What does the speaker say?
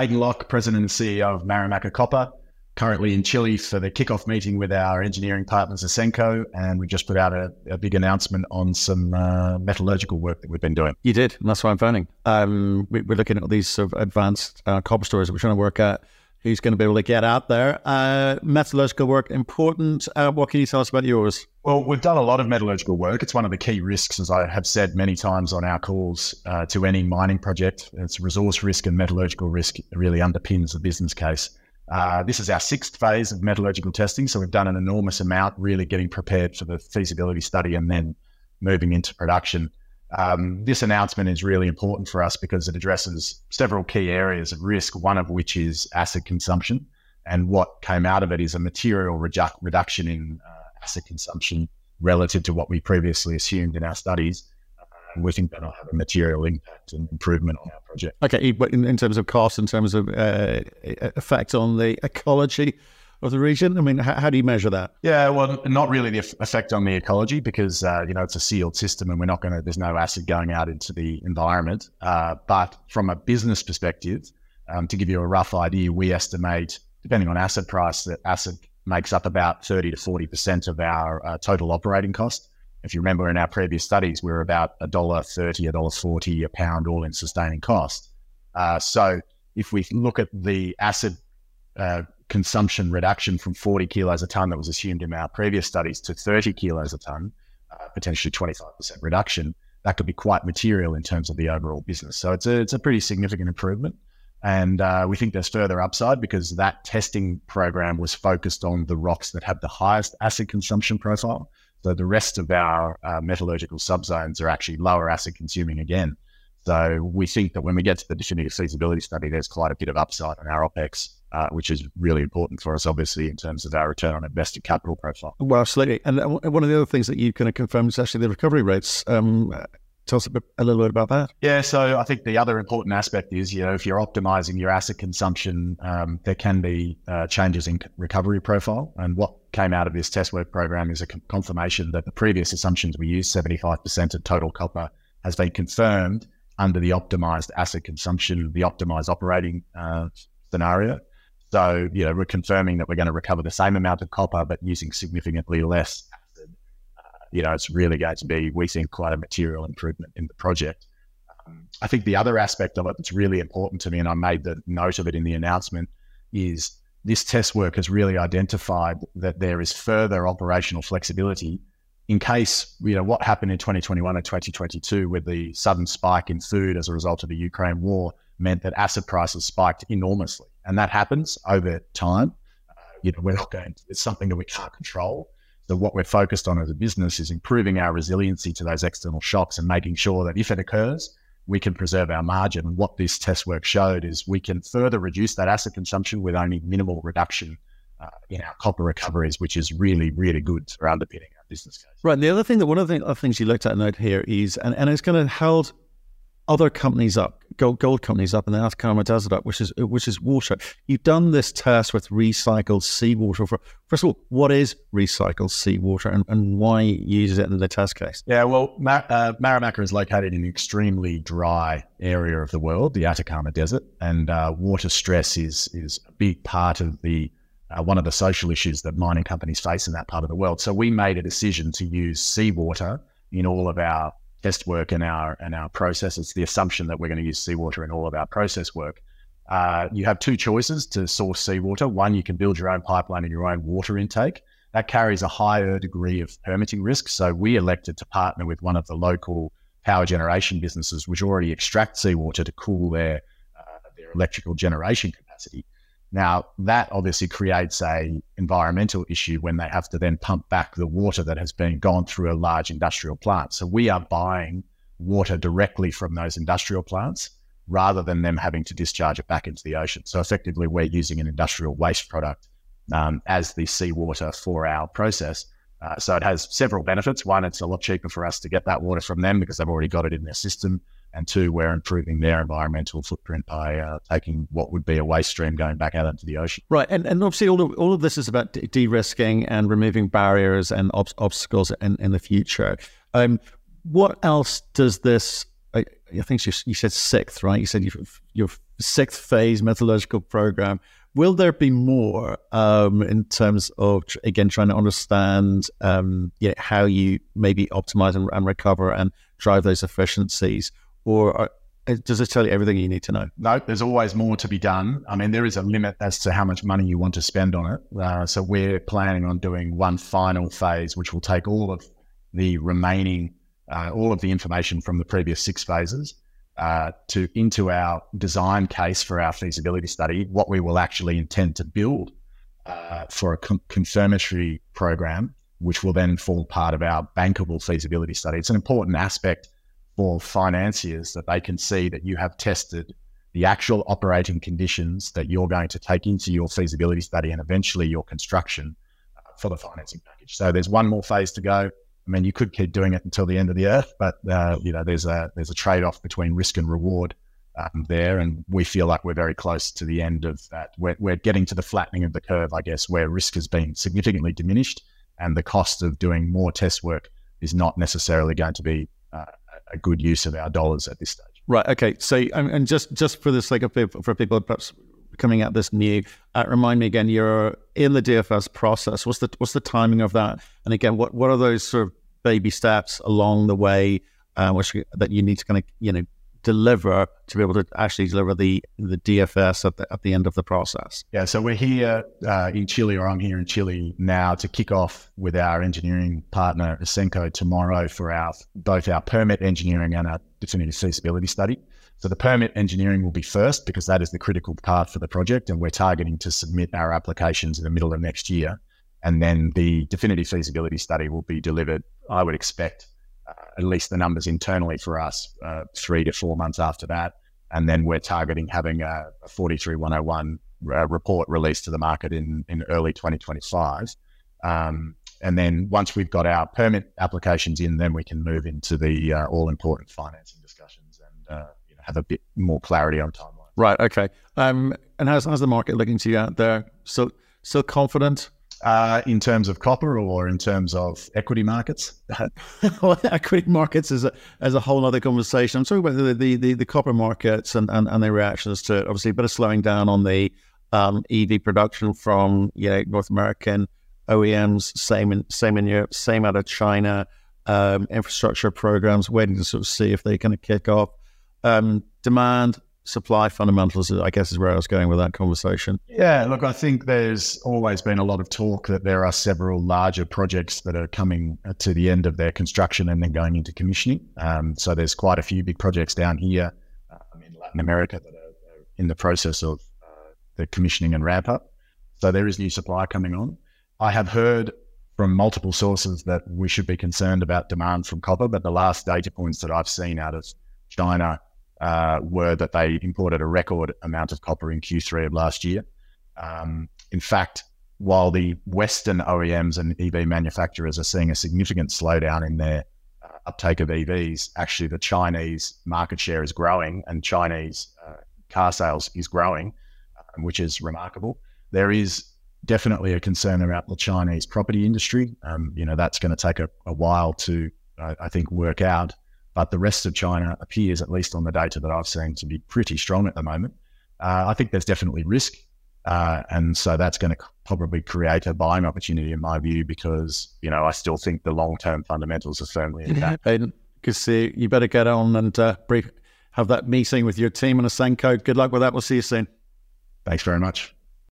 Hayden Locke, President and CEO of Marimaca Copper, currently in Chile for the kickoff meeting with our engineering partners, Ausenco, and we just put out a, a big announcement on some uh, metallurgical work that we've been doing. You did, and that's why I'm phoning. Um, we, are looking at all these sort of advanced uh, copper stores. We're trying to work out who's going to be able to get out there. Uh, metallurgical work important. Uh, what can you tell us about yours? Well, we've done a lot of metallurgical work. It's one of the key risks, as I have said many times on our calls uh, to any mining project. It's resource risk and metallurgical risk really underpins the business case. Uh, this is our sixth phase of metallurgical testing. So we've done an enormous amount, really getting prepared for the feasibility study and then moving into production. Um, this announcement is really important for us because it addresses several key areas of risk, one of which is acid consumption. And what came out of it is a material redu- reduction in uh, acid consumption relative to what we previously assumed in our studies we think that'll have a material impact and improvement on our project. Okay, but in, in terms of cost, in terms of uh, effect on the ecology of the region, I mean, how, how, do you measure that? Yeah, well, not really the effect on the ecology because uh, you know it's a sealed system and we're not going to. There's no acid going out into the environment. Uh, but from a business perspective, um, to give you a rough idea, we estimate, depending on acid price, that acid makes up about 30 to 40 percent of our uh, total operating cost. If you remember in our previous studies, we are about a dollar thirty, a dollar forty a pound all in sustaining cost. Uh, so if we look at the acid uh, consumption reduction from 40 kilos a ton that was assumed in our previous studies to 30 kilos a ton, uh, potentially 25% reduction, that could be quite material in terms of the overall business. So it's a, it's a pretty significant improvement. And uh, we think there's further upside because that testing program was focused on the rocks that have the highest acid consumption profile. So the rest of our uh, metallurgical subzones are actually lower acid consuming again. So we think that when we get to the definitive feasibility study, there's quite a bit of upside on our OPEX, uh, which is really important for us, obviously, in terms of our return on invested capital profile. Well, absolutely. And uh, one of the other things that you kind of confirmed is actually the recovery rates. Um, Tell us a, bit, a, little bit about that. Yeah, so I think the other important aspect is, you know, if you're optimizing your acid consumption, um, there can be uh, changes in recovery profile. And what came out of this test work program is a confirmation that the previous assumptions we used, 75% of total copper, has been confirmed under the optimized acid consumption, the optimized operating uh, scenario. So, you know, we're confirming that we're going to recover the same amount of copper, but using significantly less acid. you know, it's really going to be, we think, quite a material improvement in the project. Um, I think the other aspect of it that's really important to me, and I made the note of it in the announcement, is this test work has really identified that there is further operational flexibility in case, you know, what happened in 2021 and 2022 with the sudden spike in food as a result of the Ukraine war meant that acid prices spiked enormously. And that happens over time. Uh, you know, we're not going to, it's something that we can't control. So what we're focused on as a business is improving our resiliency to those external shocks and making sure that if it occurs, we can preserve our margin. And what this test work showed is we can further reduce that acid consumption with only minimal reduction uh, in our copper recoveries, which is really, really good for underpinning our business case. Right. And the other thing that one of the other things you looked at note here is, and, and it's kind of held other companies up, gold, gold companies up, and then Atacama Desert up, which is which is water. You've done this test with recycled seawater. For, first of all, what is recycled seawater, and, and why use it in the test case? Yeah, well, Mar- uh, Marimaca is located in an extremely dry area of the world, the Atacama Desert, and uh, water stress is is a big part of the uh, one of the social issues that mining companies face in that part of the world. So we made a decision to use seawater in all of our test work and our and our process. It's the assumption that we're going to use seawater in all of our process work. Uh, you have two choices to source seawater. One, you can build your own pipeline and your own water intake. That carries a higher degree of permitting risk. So we elected to partner with one of the local power generation businesses, which already extract seawater to cool their uh, their electrical generation capacity. Now that obviously creates a environmental issue when they have to then pump back the water that has been gone through a large industrial plant. So we are buying water directly from those industrial plants rather than them having to discharge it back into the ocean. So effectively, we're using an industrial waste product um, as the seawater for our process. Uh, so it has several benefits. One, it's a lot cheaper for us to get that water from them because they've already got it in their system and two, we're improving their environmental footprint by uh, taking what would be a waste stream going back out into the ocean. Right, and, and obviously all of, all of this is about de-risking and removing barriers and ob- obstacles in, in the future. Um, what else does this? I, I think you, said sixth, right? You said you've sixth phase metallurgical program. Will there be more um, in terms of again trying to understand um, you know, how you maybe optimize and, and, recover and drive those efficiencies, or are, uh, does it tell you everything you need to know? No, there's always more to be done. I mean, there is a limit as to how much money you want to spend on it. Uh, so we're planning on doing one final phase, which will take all of the remaining, uh, all of the information from the previous six phases uh, to into our design case for our feasibility study, what we will actually intend to build uh, for a con- confirmatory program, which will then form part of our bankable feasibility study. It's an important aspect financiers that they can see that you have tested the actual operating conditions that you're going to take into your feasibility study and eventually your construction uh, for the financing package. So there's one more phase to go. I mean, you could keep doing it until the end of the earth, but uh, you know, there's a there's a trade off between risk and reward um, there, and we feel like we're very close to the end of that. We're, we're getting to the flattening of the curve, I guess, where risk has been significantly diminished, and the cost of doing more test work is not necessarily going to be uh, a good use of our dollars at this stage. Right. Okay. So, and just just for the sake of for people perhaps coming at this new, uh, remind me again. You're in the DFS process. What's the what's the timing of that? And again, what what are those sort of baby steps along the way, uh, which that you need to kind of you know deliver to be able to actually deliver the the DFS at the at the end of the process. Yeah, so we're here uh, in Chile, or I'm here in Chile now to kick off with our engineering partner Ausenco tomorrow for our both our permit engineering and our definitive feasibility study. So the permit engineering will be first because that is the critical part for the project, and we're targeting to submit our applications in the middle of next year. And then the definitive feasibility study will be delivered, I would expect, at least the numbers internally for us, uh, three to four months after that. And then we're targeting having a, a 43101 uh, report released to the market in, in early 2025. Um, and then once we've got our permit applications in, then we can move into the uh, all important financing discussions and uh, you know, have a bit more clarity on timeline. Right. Okay. Um, and how's, how's the market looking to you out there? So, so confident uh, in terms of copper or in terms of equity markets? well, equity markets is a, as a whole other conversation. I'm talking about the, the, the, the copper markets and, and, and the reactions to it. Obviously, a bit of slowing down on the um, EV production from you know, North American OEMs, same in, same in Europe, same out of China. Um, infrastructure programs waiting to sort of see if they kind of kick off. Um, demand supply fundamentals, I guess, is where I was going with that conversation. Yeah, look, I think there's always been a lot of talk that there are several larger projects that are coming to the end of their construction and then going into commissioning. Um, so there's quite a few big projects down here um, in Latin America that are, are in the process of uh, the commissioning and ramp up. So there is new supply coming on. I have heard from multiple sources that we should be concerned about demand from copper, but the last data points that I've seen out of China uh, were that they imported a record amount of copper in Q3 of last year. Um, in fact, while the Western OEMs and EV manufacturers are seeing a significant slowdown in their uh, uptake of EVs, actually the Chinese market share is growing and Chinese uh, car sales is growing, um, which is remarkable. There is definitely a concern about the Chinese property industry. Um, you know, that's going to take a, a while to, I think, work out. But the rest of China appears, at least on the data that I've seen, to be pretty strong at the moment. Uh, I think there's definitely risk. Uh, and so that's going to probably create a buying opportunity, in my view, because, you know, I still think the long term fundamentals are firmly intact. Because you better get on and uh, brief, have that meeting with your team and Ausenco. Good luck with that. We'll see you soon. Thanks very much.